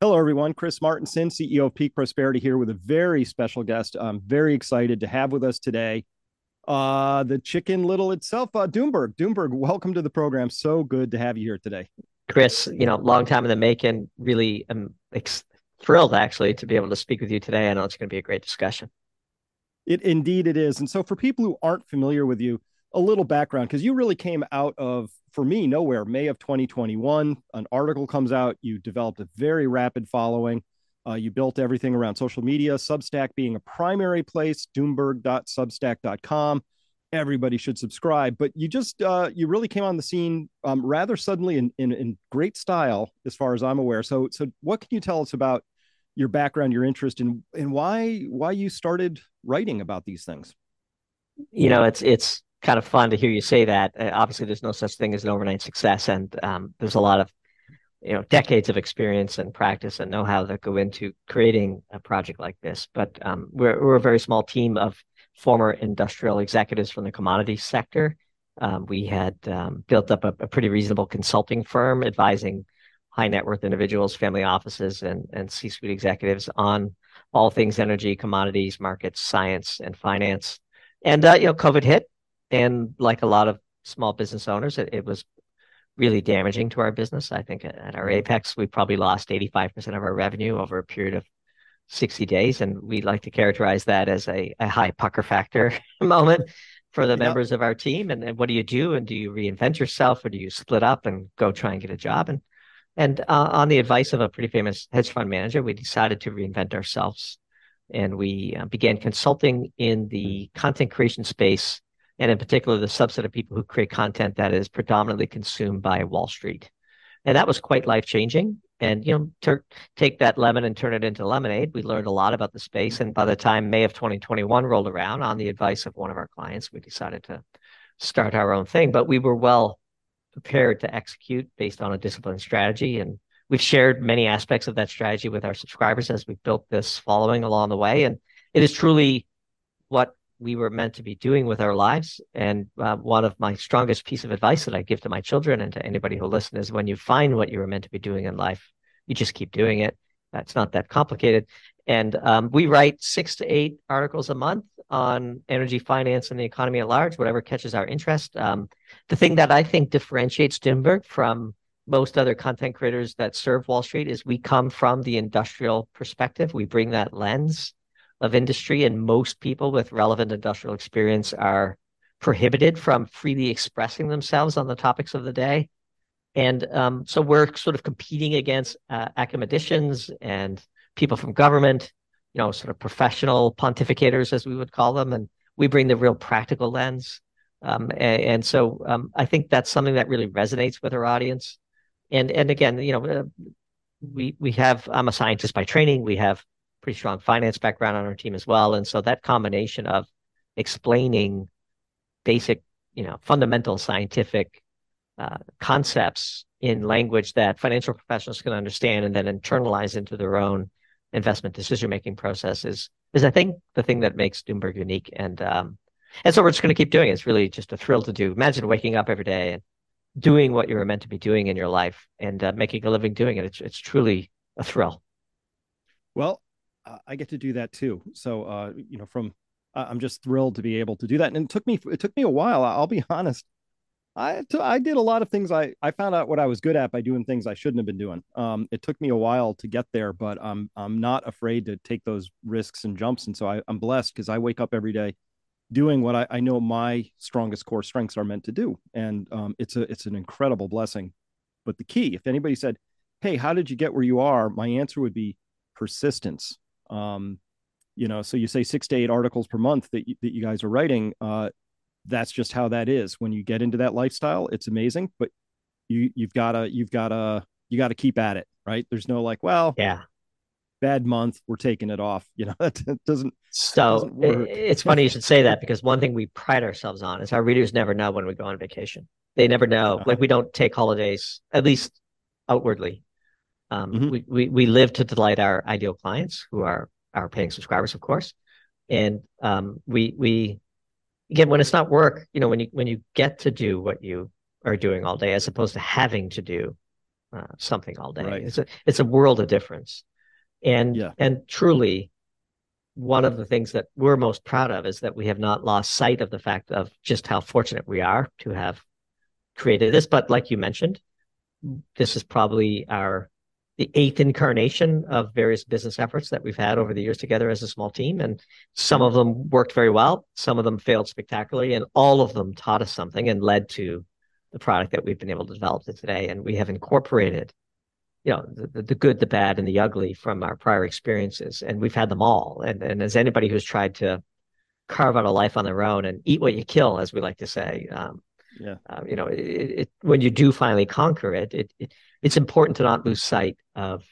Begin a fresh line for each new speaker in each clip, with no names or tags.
Hello, everyone. Chris Martenson, CEO of Peak Prosperity, here with a very special guest. I'm very excited to have with us today uh, the Chicken Little itself, uh, Doomberg. Doomberg, welcome to the program. So good to have you here today.
Chris, you know, long time in the making. Really, I'm ex- thrilled actually to be able to speak with you today. I know it's going to be a great discussion.
It indeed it is. And so, for people who aren't familiar with you, a little background because you really came out of for me nowhere may of 2021 an article comes out you developed a very rapid following uh, you built everything around social media substack being a primary place doomberg.substack.com everybody should subscribe but you just uh, you really came on the scene um, rather suddenly in, in, in great style as far as i'm aware. So so what can you tell us about your background your interest in and why why you started writing about these things?
You know it's it's kind of fun to hear you say that. Uh, obviously, there's no such thing as an overnight success, and um, there's a lot of you know decades of experience and practice and know-how that go into creating a project like this. But um, we're we're a very small team of former industrial executives from the commodity sector. Um, we had um, built up a, a, pretty reasonable consulting firm advising high net worth individuals, family offices, and and C-suite executives on all things energy, commodities, markets, science, and finance. And uh, you know, COVID hit, and like a lot of small business owners, it, it was really damaging to our business. I think at our apex, we probably lost 85% of our revenue over a period of 60 days. And we like to characterize that as a, a high pucker factor moment for the members of our team. And, and what do you do? And do you reinvent yourself or do you split up and go try and get a job? And and uh, on the advice of a pretty famous hedge fund manager, we decided to reinvent ourselves. And we uh, began consulting in the content creation space and in particular the subset of people who create content that is predominantly consumed by Wall Street. And that was quite life changing. And you know, ter- take that lemon and turn it into lemonade. We learned a lot about the space, and by the time May of 2021 rolled around, on the advice of one of our clients, we decided to start our own thing. But we were well prepared to execute based on a disciplined strategy, and we've shared many aspects of that strategy with our subscribers as we've built this following along the way. And it is truly what we were meant to be doing with our lives. And uh, one of my strongest piece of advice that I give to my children and to anybody who listens is when you find what you were meant to be doing in life, you just keep doing it. It's not that complicated. And um, we write six to eight articles a month on energy finance and the economy at large, whatever catches our interest. Um, the thing that I think differentiates Doomberg from most other content creators that serve Wall Street is we come from the industrial perspective. We bring that lens of industry, and most people with relevant industrial experience are prohibited from freely expressing themselves on the topics of the day. And um, so we're sort of competing against uh, academicians and people from government, you know, sort of professional pontificators, as we would call them. And we bring the real practical lens. Um, and, and, so um, I think that's something that really resonates with our audience. And and again, you know, uh, we we have I'm a scientist by training. We have pretty strong finance background on our team as well. And so that combination of explaining basic, you know, fundamental scientific uh, concepts in language that financial professionals can understand and then internalize into their own investment decision making process is, I think the thing that makes Doomberg unique. And um, and so we're just going to keep doing it. It's really just a thrill to do. Imagine waking up every day and doing what you were meant to be doing in your life and uh, making a living doing it. It's it's truly a thrill.
Well, I get to do that too. So, uh, you know, from uh, I'm just thrilled to be able to do that. And it took me it took me a while. I'll be honest. I, t- I did a lot of things. I, I found out what I was good at by doing things I shouldn't have been doing. Um, it took me a while to get there, but I'm I'm not afraid to take those risks and jumps. And so I, I'm blessed because I wake up every day doing what I, I know my strongest core strengths are meant to do. And um, it's a it's an incredible blessing. But the key, if anybody said, "Hey, how did you get where you are?" My answer would be persistence. Um, you know, so you say six to eight articles per month that you, that you guys are writing. Uh, that's just how that is. When you get into that lifestyle, it's amazing. But you you've gotta you've gotta you gotta keep at it, right? There's no like, well,
yeah,
bad month, we're taking it off. You know, that doesn't.
So doesn't it's funny you should say that because one thing we pride ourselves on is our readers never know when we go on vacation. They never know. Uh-huh. Like we don't take holidays, at least outwardly. Um, mm-hmm. we, we, we live to delight our ideal clients who are our paying subscribers, of course. And um, we, we, again, when it's not work, you know, when you, when you get to do what you are doing all day, as opposed to having to do uh, something all day. Right. It's a it's a world of difference, and yeah. and truly, one of the things that we're most proud of is that we have not lost sight of the fact of just how fortunate we are to have created this. But like you mentioned, this is probably our the eighth incarnation of various business efforts that we've had over the years together as a small team. And some of them worked very well, some of them failed spectacularly, and all of them taught us something and led to the product that we've been able to develop today. And we have incorporated, you know, the, the good, the bad, and the ugly from our prior experiences. And we've had them all. And, and as anybody who's tried to carve out a life on their own and eat what you kill, as we like to say, um, yeah. Uh, you know, it, it, when you do finally conquer it, it, it, it's important to not lose sight of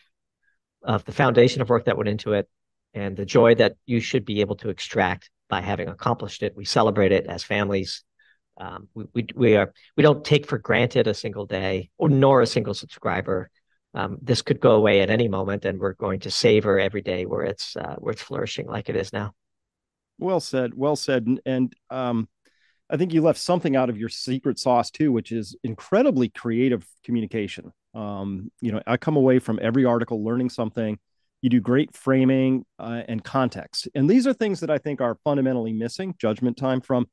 of the foundation of work that went into it and the joy that you should be able to extract by having accomplished it. We celebrate it as families. Um, we, we, we are we don't take for granted a single day or nor a single subscriber. Um, this could go away at any moment, and we're going to savor every day where it's uh, where it's flourishing like it is now.
Well said. Well said. And, and um, I think you left something out of your secret sauce too, which is incredibly creative communication. Um, you know, I come away from every article learning something. You do great framing uh, and context, and these are things that I think are fundamentally missing. Judgment time from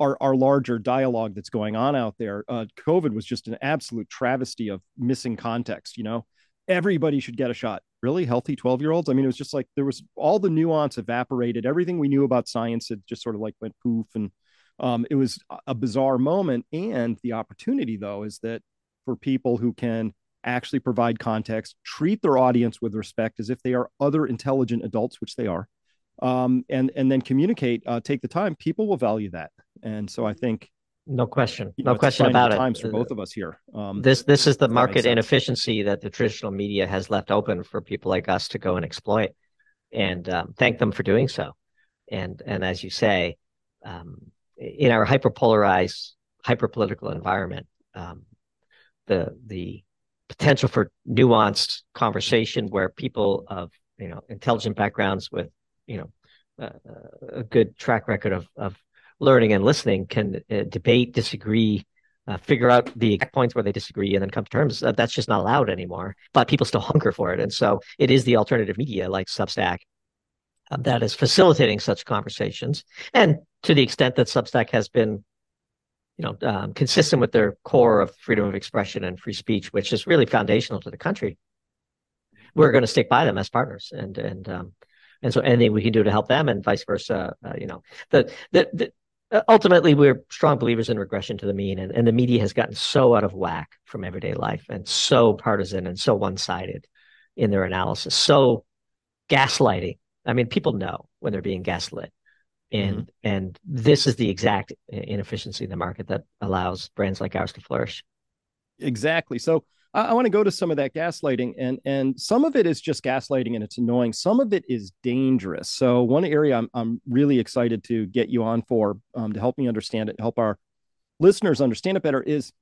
our, our larger dialogue that's going on out there. Uh, COVID was just an absolute travesty of missing context. You know, everybody should get a shot. Really healthy 12 year olds. I mean, it was just like there was all the nuance evaporated. Everything we knew about science had just sort of like went poof. And um, it was a bizarre moment. And the opportunity, though, is that for people who can actually provide context, treat their audience with respect as if they are other intelligent adults, which they are, um, and and then communicate, uh, take the time, people will value that. And so I think
no question, no know, question about it.
Times for both of us here.
Um, this this is the market inefficiency that the traditional media has left open for people like us to go and exploit, and um, thank them for doing so. And and as you say, um, in our hyperpolarized, hyperpolitical environment, um, the the potential for nuanced conversation where people of you know intelligent backgrounds with you know uh, a good track record of of learning and listening can uh, debate, disagree, uh, figure out the points where they disagree, and then come to terms. That's just not allowed anymore. But people still hunger for it, and so it is the alternative media like Substack that is facilitating such conversations. And to the extent that Substack has been you know, um, consistent with their core of freedom of expression and free speech, which is really foundational to the country. We're going to stick by them as partners, and and um, and so anything we can do to help them, and vice versa. Uh, you know, the, the the uh, ultimately we're strong believers in regression to the mean, and, and the media has gotten so out of whack from everyday life, and so partisan and so one sided in their analysis, so gaslighting. I mean, people know when they're being gaslit. And mm-hmm. and this is the exact inefficiency in the market that allows brands like ours to flourish.
Exactly. So I, I want to go to some of that gaslighting and and some of it is just gaslighting and it's annoying. Some of it is dangerous. So one area i'm, I'm really excited to get you on for um, to help me understand it help our listeners understand it better is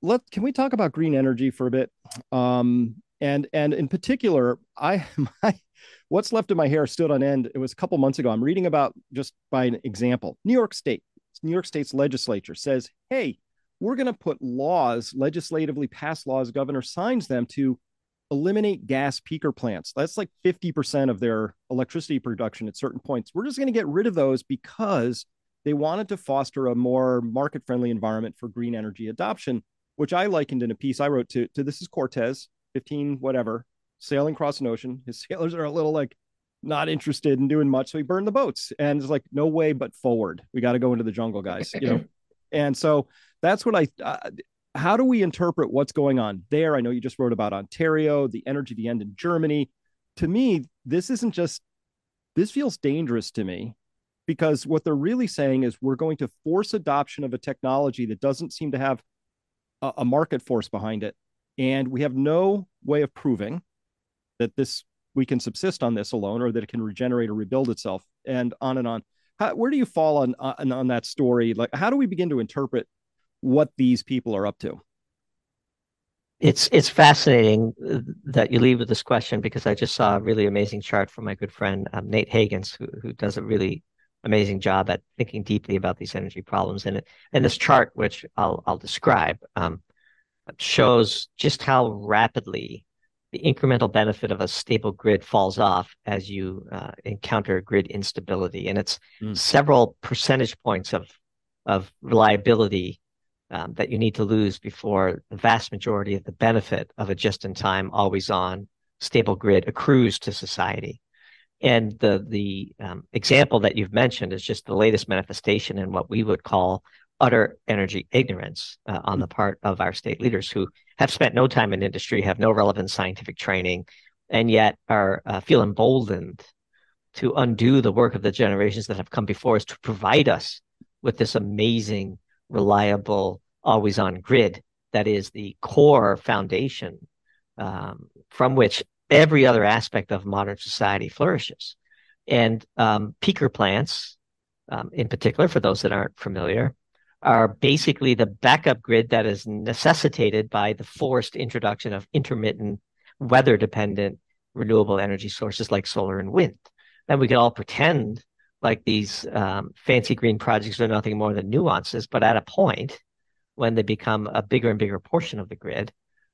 let can we talk about green energy for a bit? Um, and and in particular i my what's left of my hair stood on end. It was a couple months ago. I'm reading about just by an example. New York State, New York State's legislature says, hey, we're going to put laws, legislatively pass laws, governor signs them to eliminate gas peaker plants. That's like 50% of their electricity production at certain points. We're just going to get rid of those because they wanted to foster a more market friendly environment for green energy adoption, which I likened in a piece I wrote to, to this is Cortez, 15, whatever, sailing across an ocean. His sailors are a little like not interested in doing much, so he burned the boats. And it's like no way but forward. We got to go into the jungle, guys. You know, and so that's what I. Uh, how do we interpret what's going on there? I know you just wrote about Ontario, the Energiewende in Germany. To me, this isn't just. This feels dangerous to me because what they're really saying is we're going to force adoption of a technology that doesn't seem to have a, a market force behind it. And we have no way of proving that this we can subsist on this alone or that it can regenerate or rebuild itself and on and on. How, where do you fall on, on on that story? Like how do we begin to interpret what these people are up to?
It's it's fascinating that you leave with this question because I just saw a really amazing chart from my good friend um, Nate Hagens, who who does a really amazing job at thinking deeply about these energy problems. And and this chart, which I'll I'll describe, um, shows just how rapidly the incremental benefit of a stable grid falls off as you uh, encounter grid instability. And it's mm. several percentage points of, of reliability um, that you need to lose before the vast majority of the benefit of a just in time, always on stable grid accrues to society. And the the um, example that you've mentioned is just the latest manifestation in what we would call utter energy ignorance uh, on the part of our state leaders who have spent no time in industry, have no relevant scientific training, and yet are uh, feel emboldened to undo the work of the generations that have come before us to provide us with this amazing, reliable, always on grid that is the core foundation um, from which every other aspect of modern society flourishes. And um, peaker plants, um, in particular, for those that aren't familiar, are basically the backup grid that is necessitated by the forced introduction of intermittent weather dependent renewable energy sources like solar and wind. And we could all pretend like these um, fancy green projects are nothing more than nuances, but at a point when they become a bigger and bigger portion of the grid,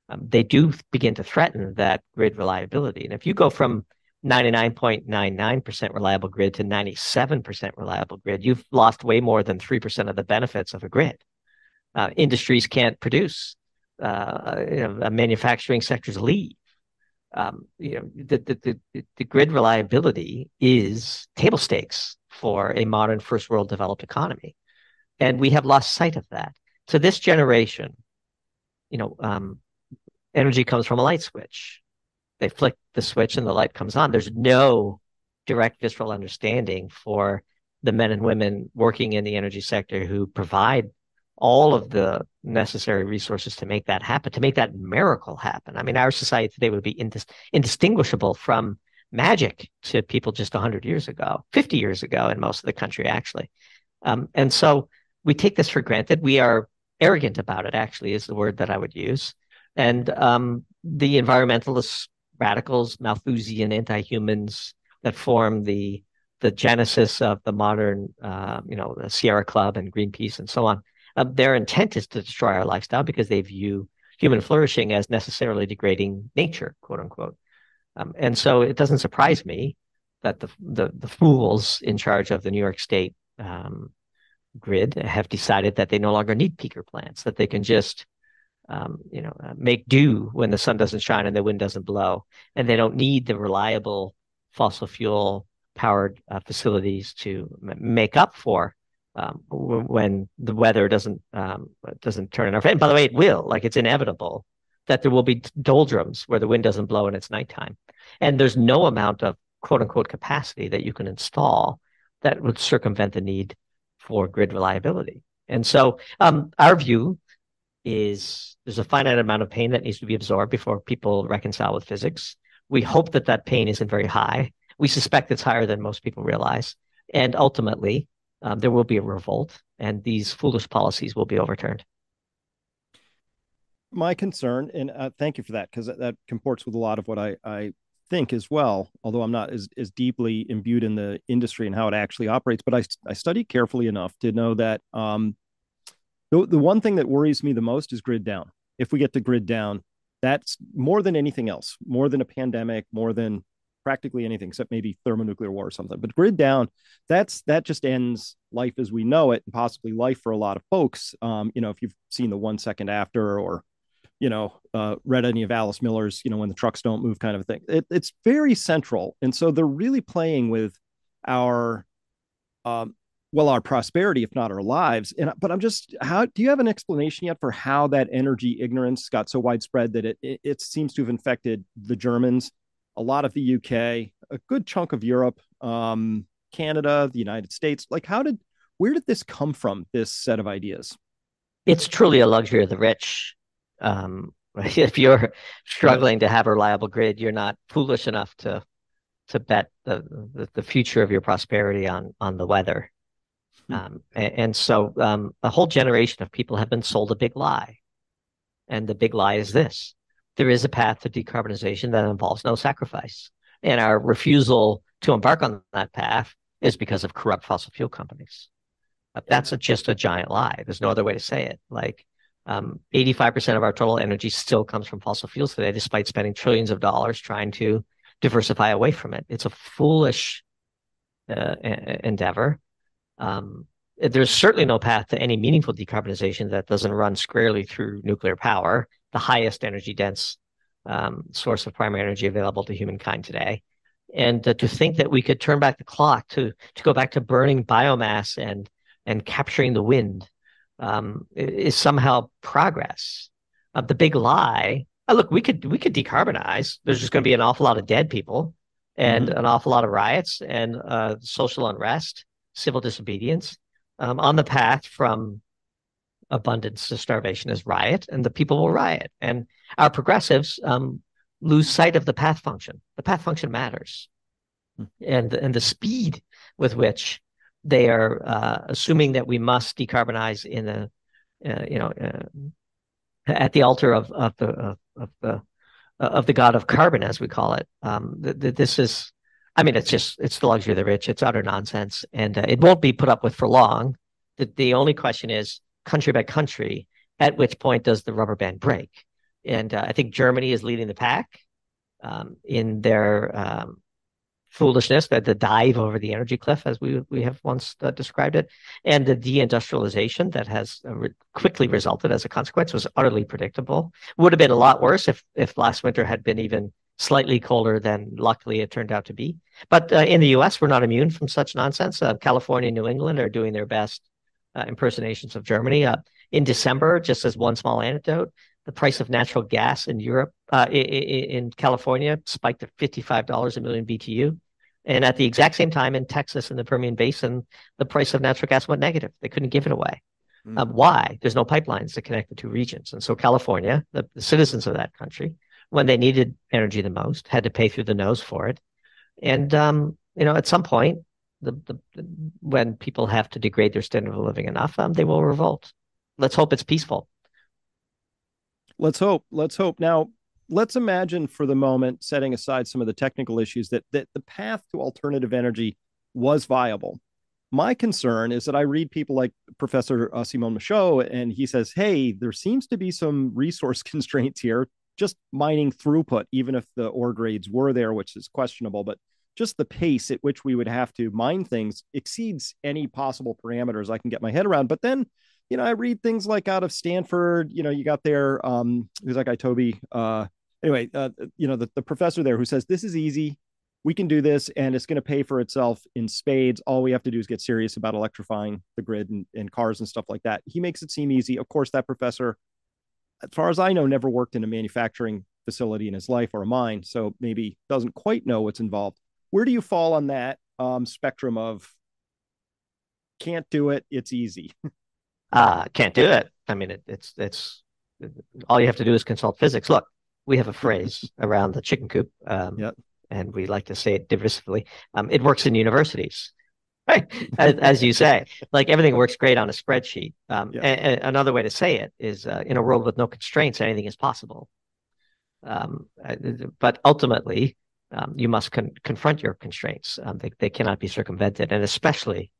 um, they do begin to threaten that grid reliability. And if you go from 99.99% reliable grid to 97% reliable grid, you've lost way more than 3% of the benefits of a grid. Uh, industries can't produce, uh, you know, manufacturing sectors leave. Um, you know, the, the, the, the grid reliability is table stakes for a modern first world developed economy. And we have lost sight of that. To this generation, you know, um, energy comes from a light switch they flick the switch and the light comes on. There's no direct visceral understanding for the men and women working in the energy sector who provide all of the necessary resources to make that happen, to make that miracle happen. I mean, our society today would be indis- indistinguishable from magic to people just 100 years ago, 50 years ago in most of the country, actually. Um, and so we take this for granted. We are arrogant about it, actually, is the word that I would use. And um, the environmentalists radicals, Malthusian anti-humans that form the the genesis of the modern, uh, you know, the Sierra Club and Greenpeace and so on. Uh, their intent is to destroy our lifestyle because they view human flourishing as necessarily degrading nature, quote unquote. Um, and so it doesn't surprise me that the, the, the fools in charge of the New York State um, grid have decided that they no longer need peaker plants, that they can just um, you know, uh, make do when the sun doesn't shine and the wind doesn't blow, and they don't need the reliable fossil fuel powered uh, facilities to m- make up for um, w- when the weather doesn't um, doesn't turn in our favor. And by the way, it will. Like it's inevitable that there will be doldrums where the wind doesn't blow and it's nighttime, and there's no amount of quote unquote capacity that you can install that would circumvent the need for grid reliability. And so, um, our view is there's a finite amount of pain that needs to be absorbed before people reconcile with physics. We hope that that pain isn't very high. We suspect it's higher than most people realize. And ultimately, um, there will be a revolt and these foolish policies will be overturned.
My concern, and uh, thank you for that, because that, that, comports with a lot of what I, I think as well, although I'm not as, as deeply imbued in the industry and how it actually operates, but I, I study carefully enough to know that um, the, the one thing that worries me the most is grid down. If we get to grid down, that's more than anything else, more than a pandemic, more than practically anything except maybe thermonuclear war or something. But grid down, that's that just ends life as we know it, and possibly life for a lot of folks. Um, you know, if you've seen the one second after or you know, uh, read any of Alice Miller's, you know, when the trucks don't move kind of thing. It, it's very central. And so they're really playing with our um, well our prosperity if not our lives. And but i'm just how do you have an explanation yet for how that energy ignorance got so widespread that it it, it seems to have infected the germans? A lot of the uk a good chunk of europe um, canada the united states. Like how did where did this come from this set of ideas?
It's truly a luxury of the rich. Um, if you're struggling to have a reliable grid you're not foolish enough to to bet the, the, the future of your prosperity on on the weather. Um, and, and, so um, a whole generation of people have been sold a big lie. And the big lie is this there is a path to decarbonization that involves no sacrifice. And our refusal to embark on that path is because of corrupt fossil fuel companies. That's a, just a giant lie. There's no other way to say it. Like Um, 85% of our total energy still comes from fossil fuels today, despite spending trillions of dollars trying to diversify away from it. It's a foolish uh, endeavor. Um, there's certainly no path to any meaningful decarbonization that doesn't run squarely through nuclear power, the highest energy dense um, source of primary energy available to humankind today. And uh, to think that we could turn back the clock to to go back to burning biomass and and capturing the wind um, is somehow progress. Uh, the big lie. Uh, look, we could we could decarbonize. There's just going to be an awful lot of dead people, and mm-hmm. an awful lot of riots and uh, social unrest, civil disobedience, um, on the path from abundance to starvation is riot, and the people will riot. And our progressives um, lose sight of the path function. The path function matters, hmm. and and the speed with which they are uh, assuming that we must decarbonize in a uh, you know uh, at the altar of of the of, of the of the god of carbon, as we call it. Um, th- th- this is, I mean, it's just it's the luxury of the rich. It's utter nonsense, and uh, it won't be put up with for long. The the only question is country by country. At which point does the rubber band break? And uh, I think Germany is leading the pack um, in their um, foolishness, that the dive over the energy cliff, as we we have once uh, described it, and the deindustrialization that has uh, re- quickly resulted as a consequence was utterly predictable. Would have been a lot worse if if last winter had been even slightly colder than luckily it turned out to be. But uh, in the U.S., we're not immune from such nonsense. Uh, California and New England are doing their best uh, impersonations of Germany. Uh, in December, just as one small anecdote, the price of natural gas in Europe, uh, in, in, California, spiked to $55 a million BTU. And at the exact same time in Texas and the Permian Basin, the price of natural gas went negative. They couldn't give it away. Mm. Um, why? There's no pipelines to connect the two regions. And so California, the, the citizens of that country, when they needed energy the most, had to pay through the nose for it. And um, you know, at some point, the, the, when people have to degrade their standard of living enough, um, they will revolt. Let's hope it's peaceful.
Let's hope. Let's hope. Now, let's imagine for the moment, setting aside some of the technical issues, that that the path to alternative energy was viable. My concern is that I read people like Professor uh, Simon Michaux, and he says, "Hey, there seems to be some resource constraints here. Just mining throughput, even if the ore grades were there, which is questionable, but just the pace at which we would have to mine things exceeds any possible parameters I can get my head around. But then, you know, I read things like out of Stanford, you know, you got there, um, who's that guy, Toby? Uh, anyway, uh, you know, the, the professor there who says, this is easy. We can do this and it's going to pay for itself in spades. All we have to do is get serious about electrifying the grid and, and cars and stuff like that. He makes it seem easy. Of course, that professor, as far as I know, never worked in a manufacturing facility in his life or a mine. So maybe doesn't quite know what's involved where do you fall on that um, spectrum of can't do it, it's easy?
uh, can't do it. I mean, it, it's it's all you have to do is consult physics. Look, we have a phrase around the chicken coop, um, yep. and we like to say it diversifully. Um, it works in universities, right? As, as, you say, like everything works great on a spreadsheet. Um, yep. a, a, another way to say it is, uh, in a world with no constraints, anything is possible. Um, uh, but ultimately, um, you must con- confront your constraints. Um, they, they cannot be circumvented, and especially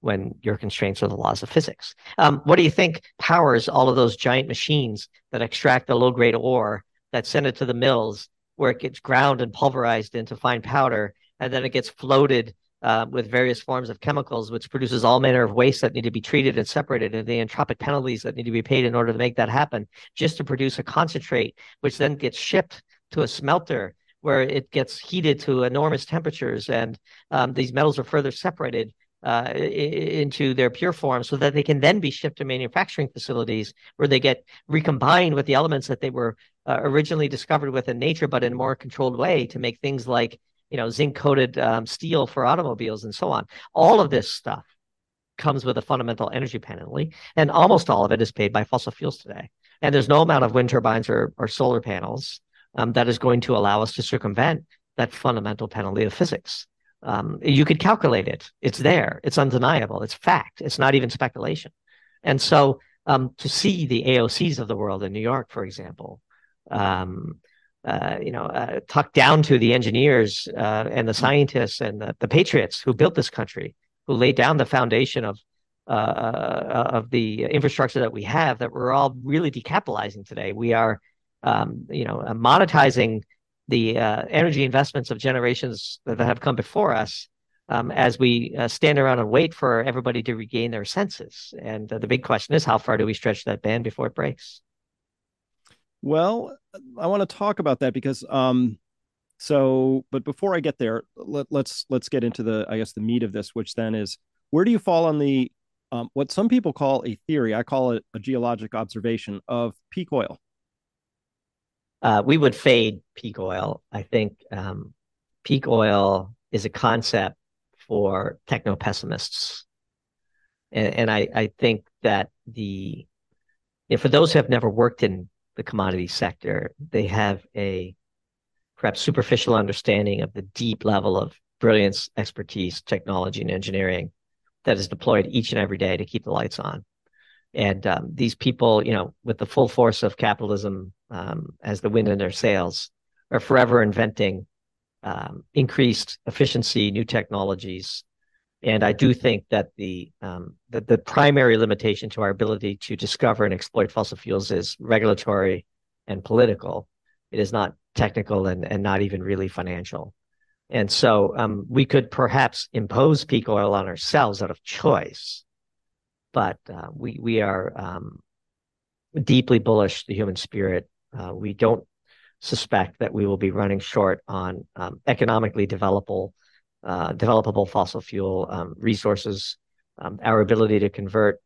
when your constraints are the laws of physics. Um, what do you think powers all of those giant machines that extract the low grade ore that send it to the mills where it gets ground and pulverized into fine powder, and then it gets floated uh, with various forms of chemicals, which produces all manner of waste that need to be treated and separated, and the entropic penalties that need to be paid in order to make that happen, just to produce a concentrate, which then gets shipped to a smelter where it gets heated to enormous temperatures and um, these metals are further separated uh, into their pure form so that they can then be shipped to manufacturing facilities where they get recombined with the elements that they were uh, originally discovered with in nature, but in a more controlled way to make things like, you know, zinc coated um, steel for automobiles and so on. All of this stuff comes with a fundamental energy penalty, and almost all of it is paid by fossil fuels today. And there's no amount of wind turbines or, or solar panels um, that is going to allow us to circumvent that fundamental penalty of physics. Um, you could calculate it. It's there. It's undeniable. It's fact. It's not even speculation. And so um, to see the AOCs of the world in New York, for example, um, uh, you know, uh, talk down to the engineers uh, and the scientists and the, the, patriots who built this country, who laid down the foundation of uh, of the infrastructure that we have that we're all really decapitalizing today. We are, um, you know, monetizing the uh, energy investments of generations that have come before us um, as we uh, stand around and wait for everybody to regain their senses. And uh, the big question is, how far do we stretch that band before it breaks?
Well, I want to talk about that because, um, so, but before I get there, let, let's let's get into the, I guess, the meat of this, which then is, where do you fall on the, um, what some people call a theory? I call it a geologic observation of peak oil.
Uh, we would fade peak oil. I think um, peak oil is a concept for techno pessimists. And, and I, I think that the, you know, for those who have never worked in the commodity sector, they have a perhaps superficial understanding of the deep level of brilliance, expertise, technology, and engineering that is deployed each and every day to keep the lights on. And um, these people, you know, with the full force of capitalism um, as the wind in their sails, are forever inventing um, increased efficiency, new technologies. And I do think that the um, that the primary limitation to our ability to discover and exploit fossil fuels is regulatory and political. It is not technical and, and not even really financial. And so um, we could perhaps impose peak oil on ourselves out of choice, but uh, we we are um, deeply bullish the human spirit. Uh, we don't suspect that we will be running short on um, economically developable uh, developable fossil fuel um, resources. Um, our ability to convert,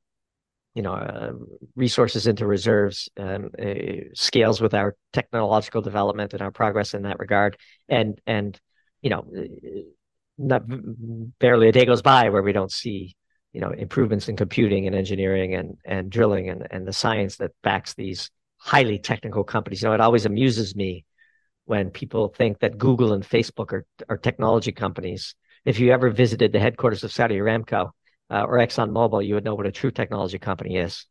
you know, uh, resources into reserves um, uh, scales with our technological development and our progress in that regard. And and you know, not barely a day goes by where we don't see you know improvements in computing and engineering and and drilling and and the science that backs these highly technical companies. You know, it always amuses me when people think that Google and Facebook are, are technology companies. If you ever visited the headquarters of Saudi Aramco uh, or ExxonMobil, you would know what a true technology company is.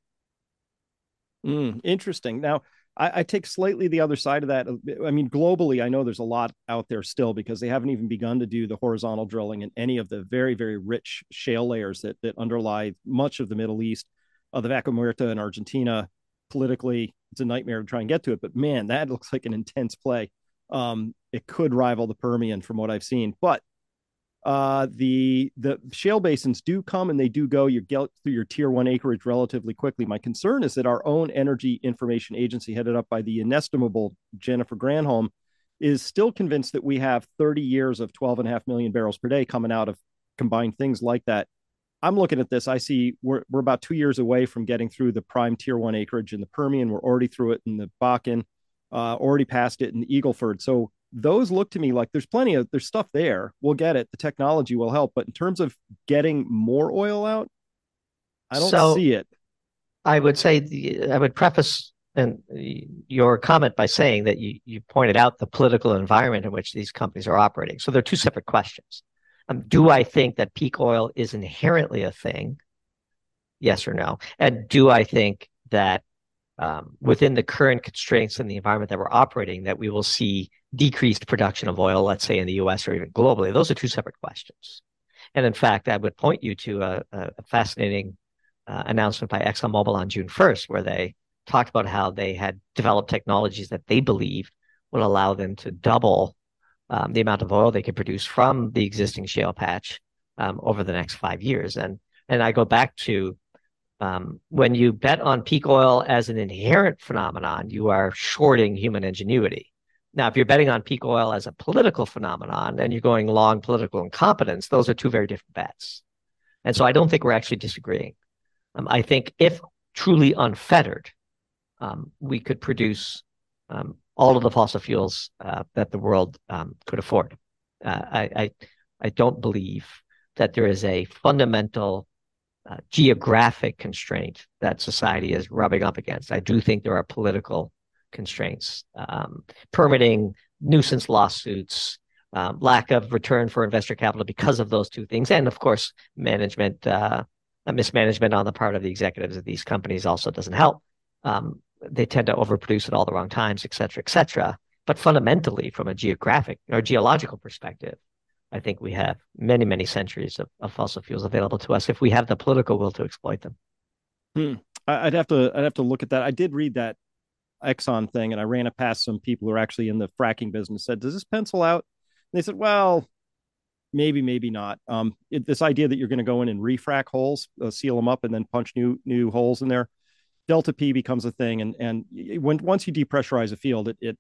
Mm, interesting. Now, I, I, take slightly the other side of that. I mean, globally, I know there's a lot out there still because they haven't even begun to do the horizontal drilling in any of the very, very rich shale layers that that underlie much of the Middle East, uh, the Vaca Muerta in Argentina, politically it's a nightmare to try and get to it. But man, that looks like an intense play. Um, it could rival the Permian from what I've seen, but uh, the the shale basins do come and they do go. You get through your tier one acreage relatively quickly. My concern is that our own Energy Information Agency, headed up by the inestimable Jennifer Granholm, is still convinced that we have 30 years of 12 and a half million barrels per day coming out of combined things like that. I'm looking at this. I see we're we're about two years away from getting through the prime tier one acreage in the Permian. We're already through it in the Bakken, uh, already passed it in Eagleford. So those look to me like there's plenty of there's stuff there. We'll get it. The technology will help, but in terms of getting more oil out, I don't so see it.
I would say the, I would preface and your comment by saying that you you pointed out the political environment in which these companies are operating. So they're two separate questions. Um, do I think that peak oil is inherently a thing? Yes or no? And do I think that um, within the current constraints in the environment that we're operating, that we will see decreased production of oil, let's say in the US or even globally? Those are two separate questions. And in fact, I would point you to a, a fascinating uh, announcement by ExxonMobil on June 1st, where they talked about how they had developed technologies that they believed would allow them to double um, the amount of oil they could produce from the existing shale patch um, over the next five years. And and I go back to um, when you bet on peak oil as an inherent phenomenon, you are shorting human ingenuity. Now, if you're betting on peak oil as a political phenomenon and you're going long political incompetence, those are two very different bets. And so I don't think we're actually disagreeing. Um, I think if truly unfettered, um, we could produce um, all of the fossil fuels uh, that the world um, could afford. Uh, I, I, I don't believe that there is a fundamental uh, geographic constraint that society is rubbing up against. I do think there are political constraints, um, permitting, nuisance lawsuits, um, lack of return for investor capital because of those two things, and of course, management uh, mismanagement on the part of the executives of these companies also doesn't help. Um, they tend to overproduce at all the wrong times, et cetera, et cetera. But fundamentally, from a geographic or geological perspective, I think we have many, many centuries of, of fossil fuels available to us if we have the political will to exploit them.
Hmm. I'd have to I'd have to look at that. I did read that Exxon thing, and I ran it past some people who are actually in the fracking business. Said, "Does this pencil out?" And they said, "Well, maybe, maybe not." Um, it, this idea that you're going to go in and refrac holes, uh, seal them up, and then punch new new holes in there, delta P becomes a thing, and and when once you depressurize a field, it, it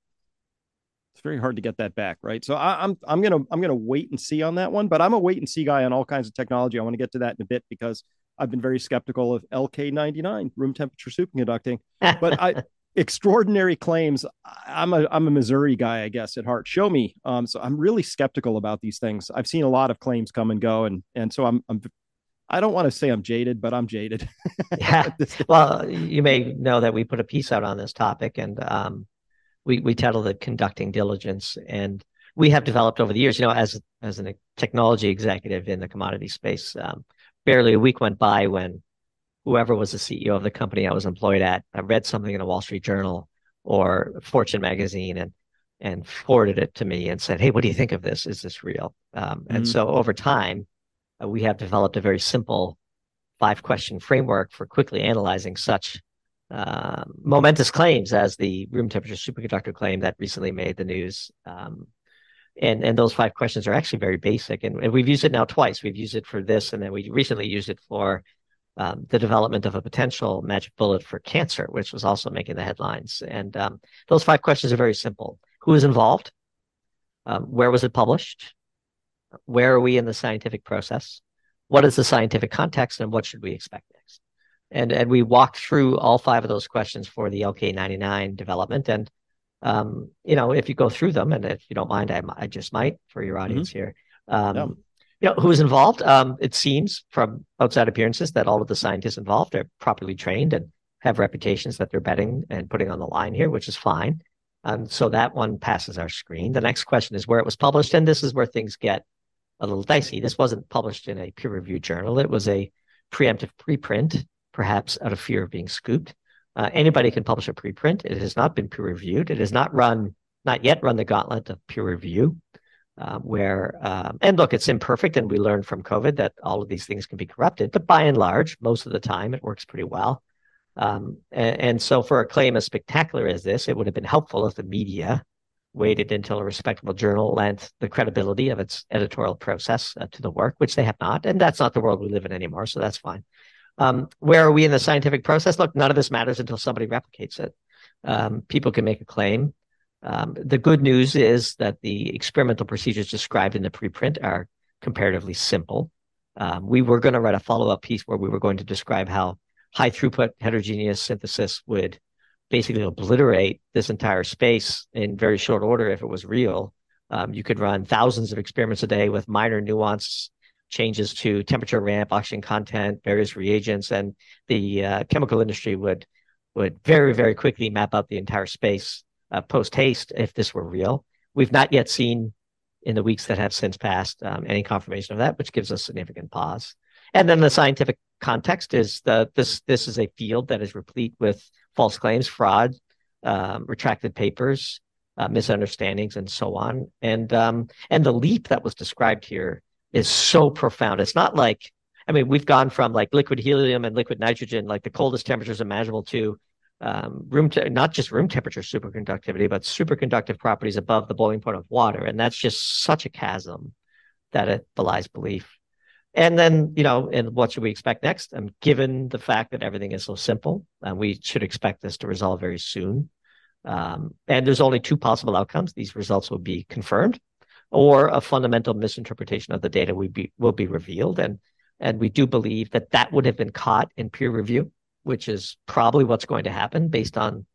it's very hard to get that back, right? So I, am I'm, I'm gonna I'm gonna wait and see on that one, but I'm a wait and see guy on all kinds of technology. I want to get to that in a bit because I've been very skeptical of LK99 room temperature superconducting, but I extraordinary claims. I'm a I'm a Missouri guy, I guess, at heart. Show me. Um, so I'm really skeptical about these things. I've seen a lot of claims come and go, and and so I'm I'm I don't want to say I'm jaded, but I'm jaded.
yeah. Well, you may know that we put a piece out on this topic, and um, we we titled it "Conducting Diligence," and we have developed over the years. You know, as as a technology executive in the commodity space, um, barely a week went by when whoever was the CEO of the company I was employed at, I read something in a Wall Street Journal or Fortune magazine and and forwarded it to me and said, "Hey, what do you think of this? Is this real?" Um, mm-hmm. And so over time, uh, we have developed a very simple five question framework for quickly analyzing such uh, momentous claims as the room temperature superconductor claim that recently made the news. Um, and and those five questions are actually very basic, and, and we've used it now twice. We've used it for this, and then we recently used it for um, the development of a potential magic bullet for cancer, which was also making the headlines. And um, those five questions are very simple: Who is involved? Um, where was it published? Where are we in the scientific process? What is the scientific context, and what should we expect next? And and we walked through all five of those questions for the LK99 development. And um, you know, if you go through them, and if you don't mind, I, I just might for your audience mm-hmm. here. Um, yeah you know, who's involved? Um, it seems from outside appearances that all of the scientists involved are properly trained and have reputations that they're betting and putting on the line here, which is fine. Um, so that one passes our screen. The next question is where it was published, and this is where things get a little dicey. This wasn't published in a peer-reviewed journal. It was a preemptive preprint, perhaps out of fear of being scooped. Uh, anybody can publish a preprint. It has not been peer-reviewed. It has not run, not yet run the gauntlet of peer review uh, where um, and look, it's imperfect, and we learned from COVID that all of these things can be corrupted, but by and large, most of the time, it works pretty well. Um, and, and, so, for a claim as spectacular as this, it would have been helpful if the media waited until a respectable journal lent the credibility of its editorial process uh, to the work, which they have not, and that's not the world we live in anymore. So that's fine. Um, where are we in the scientific process? Look, none of this matters until somebody replicates it. Um, people can make a claim um, the good news is that the experimental procedures described in the preprint are comparatively simple. Um, we were going to write a follow up piece where we were going to describe how high throughput heterogeneous synthesis would basically obliterate this entire space in very short order if it was real. Um, you could run thousands of experiments a day with minor nuance changes to temperature ramp, oxygen content, various reagents, and the uh, chemical industry would would very very quickly map out the entire space uh, post haste if this were real. We've not yet seen in the weeks that have since passed um, any confirmation of that, which gives us significant pause. And then the scientific context is that this this is a field that is replete with false claims, fraud, um, retracted papers, uh, misunderstandings, and so on. And um, and the leap that was described here is so profound. It's not like I mean we've gone from like liquid helium and liquid nitrogen, like the coldest temperatures imaginable, to um, room te- not just room temperature superconductivity, but superconductive properties above the boiling point of water, and that's just such a chasm that it belies belief. And then, you know, and what should we expect next? Um, given the fact that everything is so simple, uh, we should expect this to resolve very soon. Um, and there's only two possible outcomes. These results will be confirmed, or a fundamental misinterpretation of the data will be will be revealed. And and we do believe that that would have been caught in peer review which is probably what's going to happen based on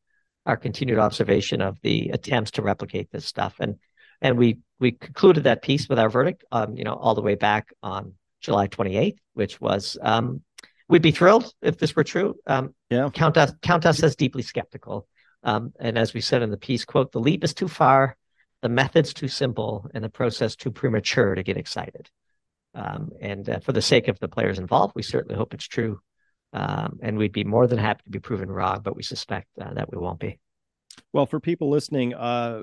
our continued observation of the attempts to replicate this stuff. And and we we concluded that piece with our verdict, um, you know, all the way back on July 28th, which was um, we'd be thrilled if this were true. Um, yeah, count us count us as deeply skeptical. Um, and as we said in the piece, quote, the leap is too far, the method's too simple, and the process too premature to get excited. Um, and uh, for the sake of the players involved, we certainly hope it's true um, and we'd be more than happy to be proven wrong, but we suspect uh, that we won't be.
Well, for people listening, uh,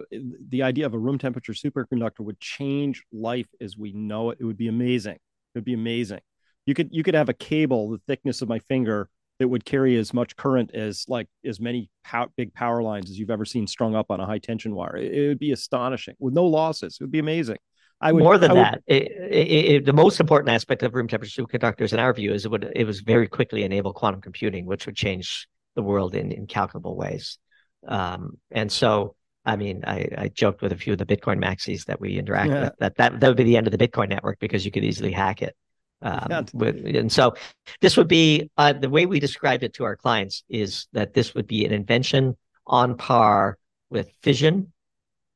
the idea of a room temperature superconductor would change life as we know it. It would be amazing. It would be amazing. You could you could have a cable the thickness of my finger that would carry as much current as like as many pow- big power lines as you've ever seen strung up on a high tension wire. It, it, would be astonishing with no losses. It would be amazing.
I would more than would, that. It, it, the most important aspect of room temperature superconductors, in our view, is it would it was very quickly enable quantum computing, which would change the world in incalculable ways. Um, and so, I mean, I, I, joked with a few of the Bitcoin maxis that we interact yeah. with that, that that would be the end of the Bitcoin network because you could easily hack it. Um, yeah. with, and so, this would be uh, the way we described it to our clients is that this would be an invention on par with fission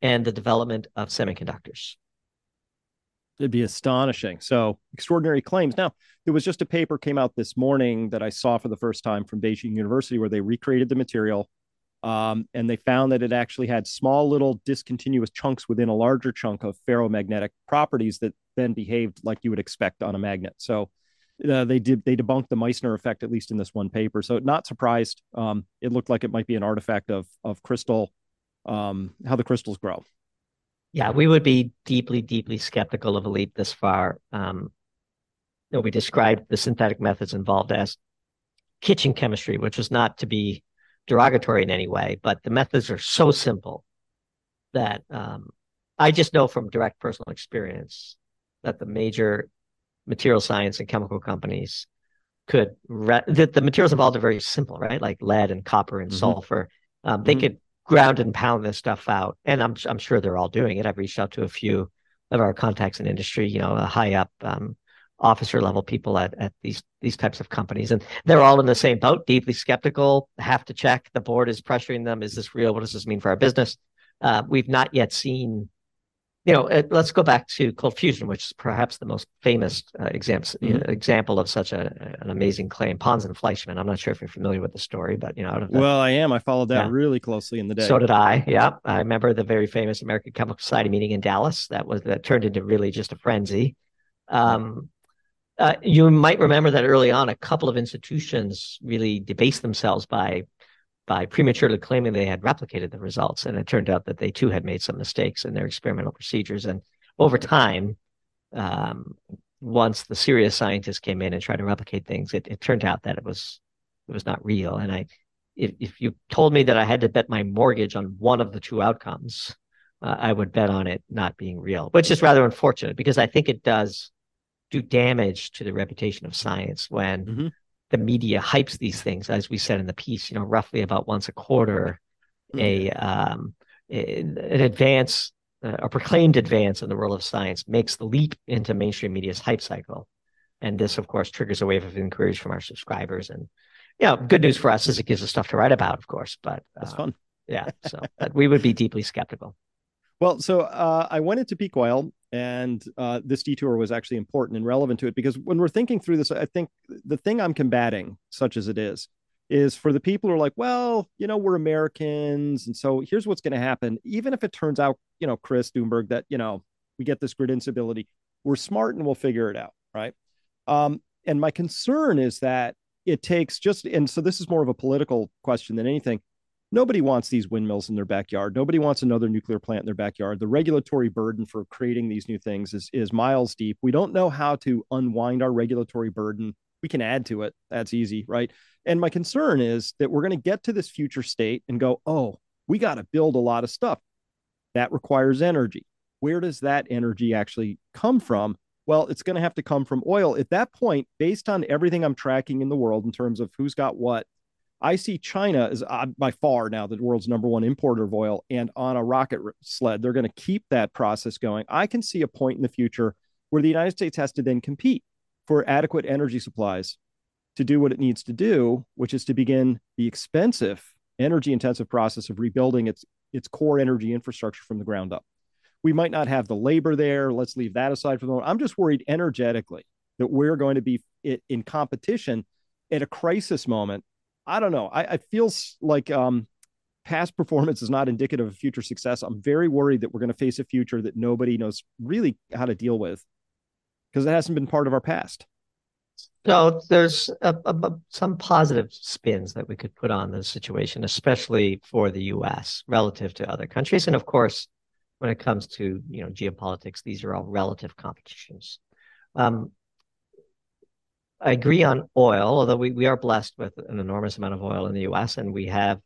and the development of semiconductors.
It'd be astonishing. So extraordinary claims. Now, there was just a paper came out this morning that I saw for the first time from Beijing University where they recreated the material um, and they found that it actually had small little discontinuous chunks within a larger chunk of ferromagnetic properties that then behaved like you would expect on a magnet. So uh, they did they debunked the Meissner effect at least in this one paper. So not surprised. Um, it looked like it might be an artifact of of crystal, um, how the crystals grow.
Yeah, we would be deeply, deeply skeptical of a leap this far. Um, you know, we described the synthetic methods involved as kitchen chemistry, which was not to be derogatory in any way, but the methods are so simple that um, I just know from direct personal experience that the major material science and chemical companies could re- that the materials involved are very simple, right? Like lead and copper and mm-hmm. sulfur. Um, they mm-hmm. could ground and pound this stuff out, and I'm I'm sure they're all doing it. I've reached out to a few of our contacts in industry, you know, a high up um, officer level people at, at these these types of companies. And they're all in the same boat deeply skeptical have to check the board is pressuring them. Is this real? What does this mean for our business? Uh, we've not yet seen you know uh, let's go back to cold fusion which is perhaps the most famous uh, example mm-hmm. example of such a, an amazing claim. Pons and fleischmann i'm not sure if you're familiar with the story but you know
well i am. I followed that yeah. really closely in the day.
So did i. Yeah. I remember the very famous american chemical society meeting in dallas that was that turned into really just a frenzy. Um, uh, you might remember that early on, a couple of institutions really debased themselves by by prematurely claiming they had replicated the results, and it turned out that they too had made some mistakes in their experimental procedures. And over time, um, once the serious scientists came in and tried to replicate things, it, it turned out that it was it was not real. And I, if, if you told me that I had to bet my mortgage on one of the two outcomes, uh, I would bet on it not being real, which is rather unfortunate because I think it does do damage to the reputation of science when mm-hmm. the media hypes these things, as we said in the piece, you know, roughly about once a quarter, mm-hmm. a um, an advance, uh, a proclaimed advance in the world of science makes the leap into mainstream media's hype cycle. And this, of course, triggers a wave of inquiries from our subscribers. And, you know, good news for us is it gives us stuff to write about, of course. But
that's uh, fun.
Yeah. So we would be deeply skeptical.
Well, so uh, I went into peak oil and uh, this detour was actually important and relevant to it because when we're thinking through this, I think the thing I'm combating, such as it is, is for the people who are like, well, you know, we're Americans, and so here's what's going to happen. Even if it turns out, you know, Chris Doomberg, that you know we get this grid instability, we're smart and we'll figure it out, right? Um, and my concern is that it takes just, and so this is more of a political question than anything nobody wants these windmills in their backyard. Nobody wants another nuclear plant in their backyard. The regulatory burden for creating these new things is, is miles deep. We don't know how to unwind our regulatory burden. We can add to it. That's easy, right? And my concern is that we're going to get to this future state and go, oh, we got to build a lot of stuff. That requires energy. Where does that energy actually come from? Well, it's going to have to come from oil. At that point, based on everything I'm tracking in the world in terms of who's got what, I see China as uh, by far now the world's number one importer of oil, and on a rocket sled, they're going to keep that process going. I can see a point in the future where the United States has to then compete for adequate energy supplies to do what it needs to do, which is to begin the expensive, energy intensive process of rebuilding its its core energy infrastructure from the ground up. We might not have the labor there. Let's leave that aside for the moment. I'm just worried energetically that we're going to be in competition at a crisis moment I don't know. I, I feel like um, past performance is not indicative of future success. I'm very worried that we're going to face a future that nobody knows really how to deal with because it hasn't been part of our past.
So there's a, a, some positive spins that we could put on the situation, especially for the U.S. relative to other countries, and of course, when it comes to you know geopolitics, these are all relative competitions. Um, I agree on oil, although we, we are blessed with an enormous amount of oil in the U.S. and we have,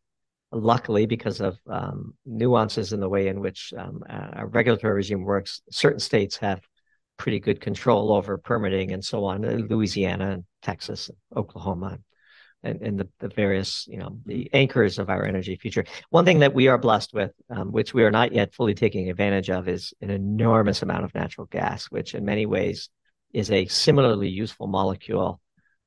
luckily, because of um, nuances in the way in which um, our regulatory regime works, certain states have pretty good control over permitting and so on. Louisiana and Texas, and Oklahoma, and, and the, the various, you know, the anchors of our energy future. One thing that we are blessed with, um, which we are not yet fully taking advantage of, is an enormous amount of natural gas, which in many ways is a similarly useful molecule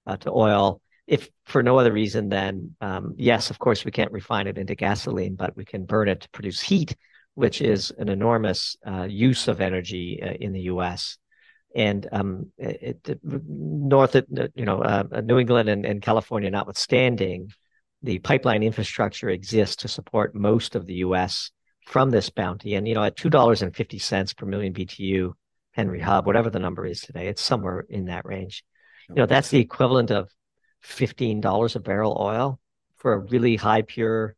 uh, to oil. If for no other reason than, um, yes, of course, we can't refine it into gasoline, but we can burn it to produce heat, which is an enormous uh, use of energy uh, in the U.S. And um, it, it, north, of, you know, uh, New England and, and California, notwithstanding, the pipeline infrastructure exists to support most of the U.S. from this bounty. And you know, at two dollars and fifty cents per million BTU, Henry Hub, whatever the number is today. It's somewhere in that range. You know, that's the equivalent of $15 a barrel oil for a really high pure,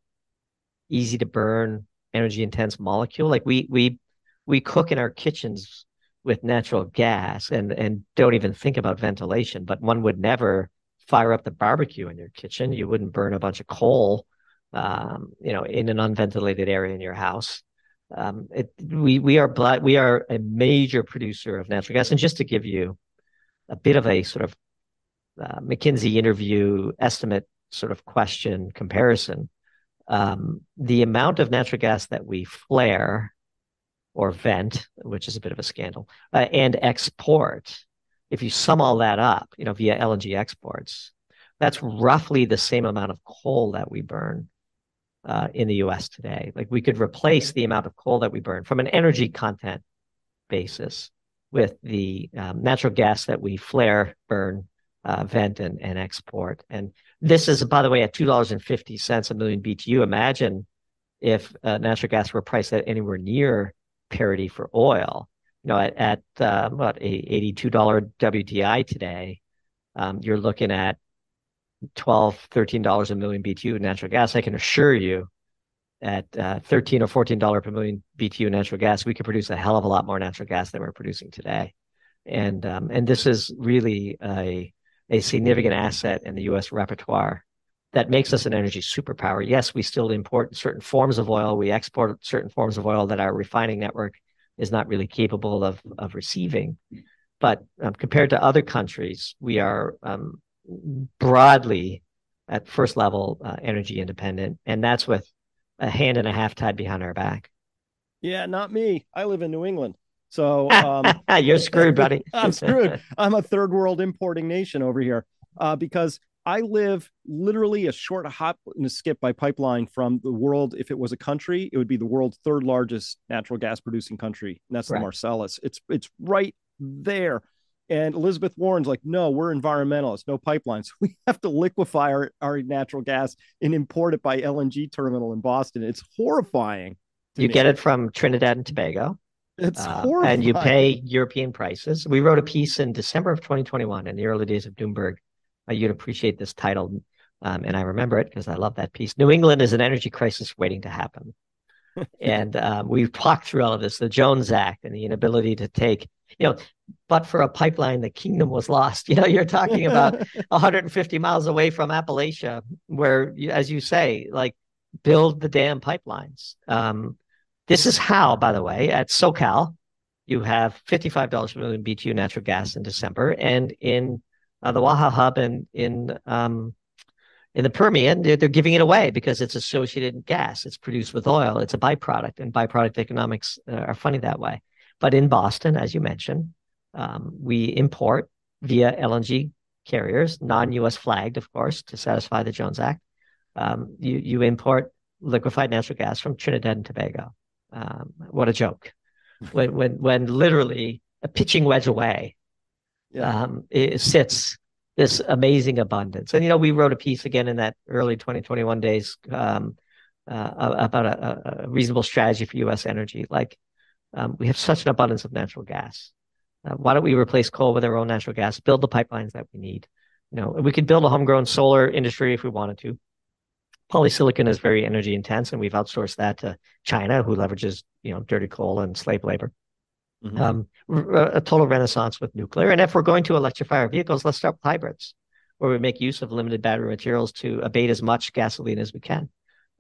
easy to burn, energy intense molecule. Like we we we cook in our kitchens with natural gas and and don't even think about ventilation, but one would never fire up the barbecue in your kitchen. You wouldn't burn a bunch of coal um, you know, in an unventilated area in your house. Um, it, we we are we are a major producer of natural gas, and just to give you a bit of a sort of uh, McKinsey interview estimate sort of question comparison, um, the amount of natural gas that we flare or vent, which is a bit of a scandal, uh, and export, if you sum all that up, you know, via LNG exports, that's roughly the same amount of coal that we burn uh, in the US today. Like we could replace the amount of coal that we burn from an energy content basis with the um, natural gas that we flare, burn, uh, vent, and, and export. And this is, by the way, at $2.50 a million BTU. Imagine if uh, natural gas were priced at anywhere near parity for oil. You know, at, at uh, what, $82 WTI today, um, you're looking at 12 $13 a million BTU natural gas, I can assure you at uh, 13 or $14 per million BTU natural gas, we could produce a hell of a lot more natural gas than we're producing today. And um, and this is really a a significant asset in the U.S. repertoire that makes us an energy superpower. Yes, we still import certain forms of oil. We export certain forms of oil that our refining network is not really capable of of receiving. But um, compared to other countries, we are um, broadly at first level uh, energy independent, and that's with a hand and a half tied behind our back.
Yeah, not me. I live in New England. So um,
you're screwed, buddy.
I'm screwed. I'm a third world importing nation over here uh, because I live literally a short hop and a skip by pipeline from the world. If it was a country, it would be the world's third largest natural gas producing country, and that's right. the Marcellus. It's it's right there. And Elizabeth Warren's like, no, we're environmentalists, no pipelines. We have to liquefy our, our natural gas and import it by LNG terminal in Boston. It's horrifying.
You me. get it from Trinidad and Tobago.
It's uh, horrifying.
And you pay European prices. We wrote a piece in December of 2021 in the early days of Doomberg. Uh, you'd appreciate this title. Um, and I remember it because I love that piece. New England is an energy crisis waiting to happen. and um, we've talked through all of this, the Jones Act and the inability to take you know, but for a pipeline, the kingdom was lost. You know, you're talking about 150 miles away from Appalachia, where, as you say, like build the damn pipelines. Um, this is how, by the way, at SoCal, you have $55 per million BTU natural gas in December, and in uh, the Waha hub and in um, in the Permian, they're, they're giving it away because it's associated gas. It's produced with oil. It's a byproduct, and byproduct economics uh, are funny that way. But in Boston, as you mentioned, um, we import via LNG carriers, non-U.S. flagged, of course, to satisfy the Jones Act. Um, you you import liquefied natural gas from Trinidad and Tobago. Um, what a joke! when when when literally a pitching wedge away, yeah. um, it sits this amazing abundance. And you know, we wrote a piece again in that early 2021 days um, uh, about a, a reasonable strategy for U.S. energy. Like um, we have such an abundance of natural gas Uh, why don't we replace coal with our own natural gas? Build the pipelines that we need. You know, we could build a homegrown solar industry if we wanted to. Polysilicon is very energy intense, and we've outsourced that to China, who leverages you know dirty coal and slave labor. Mm-hmm. Um, a total renaissance with nuclear. And if we're going to electrify our vehicles, let's start with hybrids, where we make use of limited battery materials to abate as much gasoline as we can.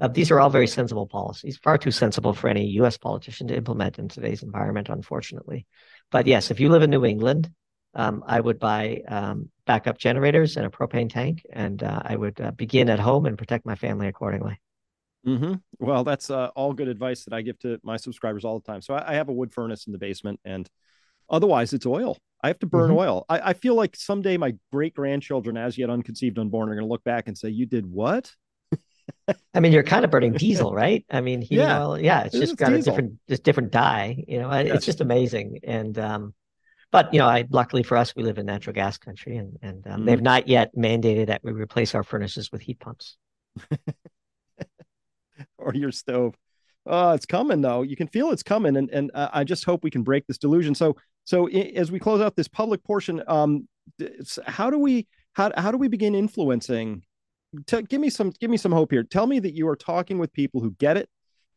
Uh, these are all very sensible policies, far too sensible for any US politician to implement in today's environment, unfortunately. But yes, if you live in New England, um, I would buy um, backup generators and a propane tank, and uh, I would uh, begin at home and protect my family accordingly.
Mm-hmm. Well, that's uh, all good advice that I give to my subscribers all the time. So I, I have a wood furnace in the basement, and otherwise it's oil. I have to burn mm-hmm. oil. I, I, feel like someday my great grandchildren, as yet unconceived, unborn, are going to look back and say, "You did what?"
I mean, you're kind of burning diesel, right? I mean, yeah, oil, yeah, it's just got diesel. a different, just different dye. You know, yes. it's just amazing. And um, but you know, I luckily for us, we live in natural gas country, and and um, mm-hmm. they've not yet mandated that we replace our furnaces with heat pumps.
or your stove. Oh, it's coming though. You can feel it's coming, and and uh, I just hope we can break this delusion. So so as we close out this public portion, um, how do we how how do we begin influencing? T- give me some give me some hope here. Tell me that you are talking with people who get it,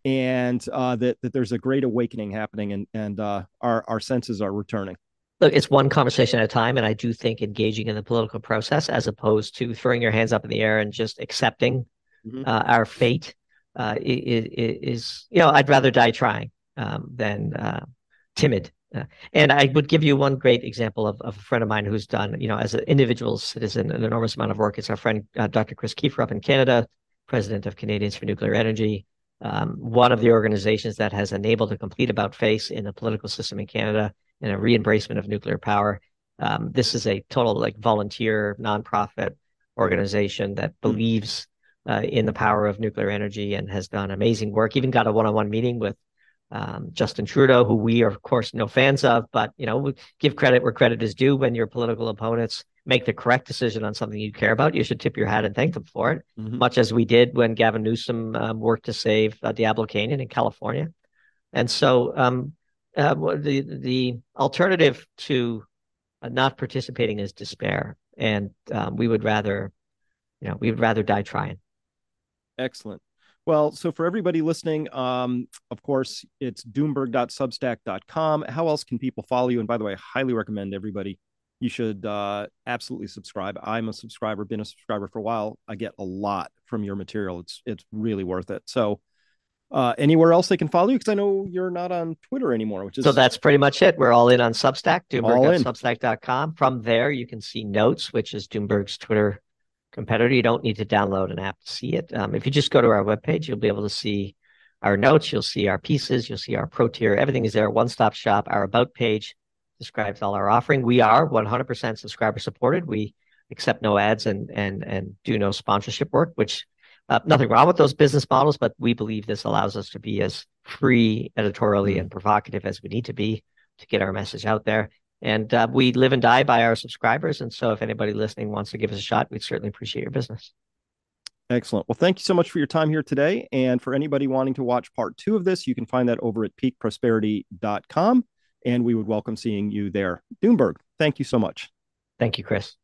and uh, that that there's a great awakening happening, and and uh, our our senses are returning.
Look, it's one conversation at a time, and I do think engaging in the political process, as opposed to throwing your hands up in the air and just accepting mm-hmm. uh, our fate uh, is, is, you know, I'd rather die trying um, than uh, timid. Uh, and I would give you one great example of, of, a friend of mine who's done, you know, as an individual citizen, an enormous amount of work. It's our friend, uh, Dr. Chris Keefer up in Canada, president of Canadians for Nuclear Energy, um, one of the organizations that has enabled a complete about face in the political system in Canada and a re-embracement of nuclear power. Um, this is a total like volunteer nonprofit organization that hmm. believes uh, in the power of nuclear energy and has done amazing work. Even got a one-on-one meeting with um, Justin Trudeau, who we are of course no fans of, but you know, give credit where credit is due. When your political opponents make the correct decision on something you care about, you should tip your hat and thank them for it. Mm-hmm. Much as we did when Gavin Newsom um, worked to save uh, Diablo Canyon in California. And so, um, uh, the the alternative to uh, not participating is despair, and um, we would rather, you know, we would rather die trying.
Excellent. Well, so for everybody listening, um, of course, it's doomberg.substack.com. How else can people follow you? And by the way, I highly recommend everybody, you should uh, absolutely subscribe. I'm a subscriber, been a subscriber for a while. I get a lot from your material. It's it's really worth it. So uh, anywhere else they can follow you? Because I know you're not on Twitter anymore, which is
so that's pretty much it. We're all in on Substack, doomberg.substack.com. From there, you can see notes, which is Doomberg's Twitter competitor. You don't need to download an app to see it. Um, if you just go to our webpage, you'll be able to see our notes, you'll see our pieces, you'll see our pro tier. Everything is there, one stop shop. Our about page describes all our offering. We are 100% subscriber supported. We accept no ads and and and do no sponsorship work, which uh, nothing wrong with those business models, but we believe this allows us to be as free editorially and provocative as we need to be to get our message out there. And uh, we live and die by our subscribers. And so if anybody listening wants to give us a shot, we'd certainly appreciate your business.
Excellent. Well, thank you so much for your time here today. And for anybody wanting to watch part two of this, you can find that over at peakprosperity.com. And we would welcome seeing you there. Doomberg, thank you so much.
Thank you, Chris.